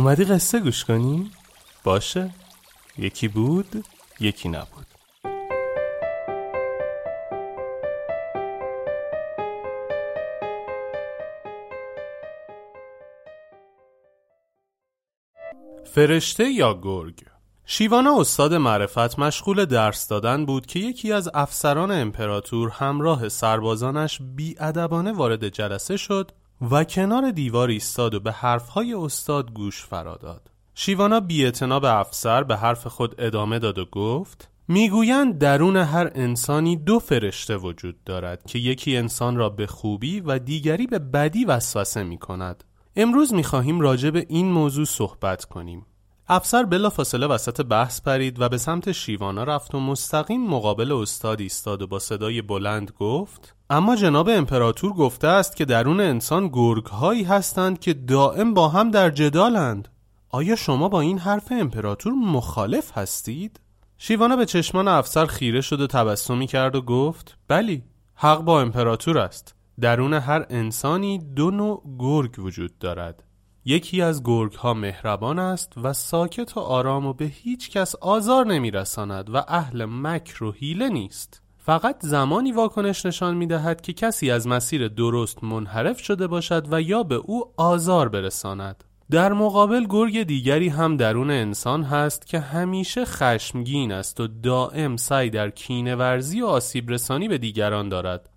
اومدی قصه گوش کنی؟ باشه. یکی بود یکی نبود. فرشته یا گرگ؟ شیوانا استاد معرفت مشغول درس دادن بود که یکی از افسران امپراتور همراه سربازانش بیادبانه وارد جلسه شد و کنار دیوار ایستاد و به حرفهای استاد گوش فراداد. شیوانا بی به افسر به حرف خود ادامه داد و گفت می‌گویند درون هر انسانی دو فرشته وجود دارد که یکی انسان را به خوبی و دیگری به بدی وسوسه می کند. امروز می خواهیم راجع به این موضوع صحبت کنیم. افسر بلا فاصله وسط بحث پرید و به سمت شیوانا رفت و مستقیم مقابل استاد ایستاد و با صدای بلند گفت اما جناب امپراتور گفته است که درون انسان گرگ هایی هستند که دائم با هم در جدالند. آیا شما با این حرف امپراتور مخالف هستید؟ شیوانا به چشمان افسر خیره شد و تبسمی کرد و گفت بلی حق با امپراتور است. درون هر انسانی دو نوع گرگ وجود دارد. یکی از گرگ ها مهربان است و ساکت و آرام و به هیچ کس آزار نمی رساند و اهل مکر و حیله نیست. فقط زمانی واکنش نشان می دهد که کسی از مسیر درست منحرف شده باشد و یا به او آزار برساند. در مقابل گرگ دیگری هم درون انسان هست که همیشه خشمگین است و دائم سعی در کینه ورزی و آسیب رسانی به دیگران دارد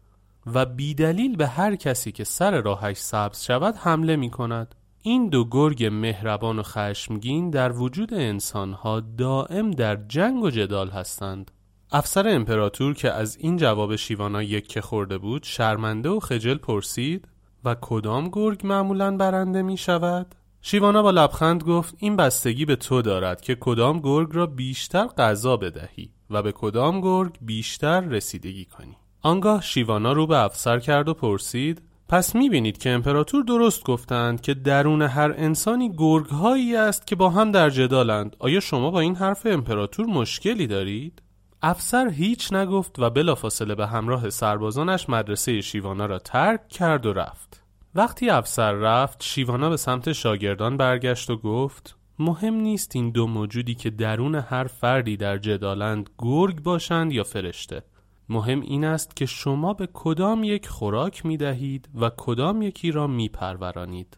و بیدلیل به هر کسی که سر راهش سبز شود حمله می کند این دو گرگ مهربان و خشمگین در وجود انسانها دائم در جنگ و جدال هستند. افسر امپراتور که از این جواب شیوانا یک خورده بود شرمنده و خجل پرسید و کدام گرگ معمولا برنده می شود؟ شیوانا با لبخند گفت این بستگی به تو دارد که کدام گرگ را بیشتر غذا بدهی و به کدام گرگ بیشتر رسیدگی کنی آنگاه شیوانا رو به افسر کرد و پرسید پس می‌بینید که امپراتور درست گفتند که درون هر انسانی گرگ هایی است که با هم در جدالند آیا شما با این حرف امپراتور مشکلی دارید؟ افسر هیچ نگفت و بلافاصله به همراه سربازانش مدرسه شیوانا را ترک کرد و رفت وقتی افسر رفت شیوانا به سمت شاگردان برگشت و گفت مهم نیست این دو موجودی که درون هر فردی در جدالند گرگ باشند یا فرشته مهم این است که شما به کدام یک خوراک می دهید و کدام یکی را می پرورانید.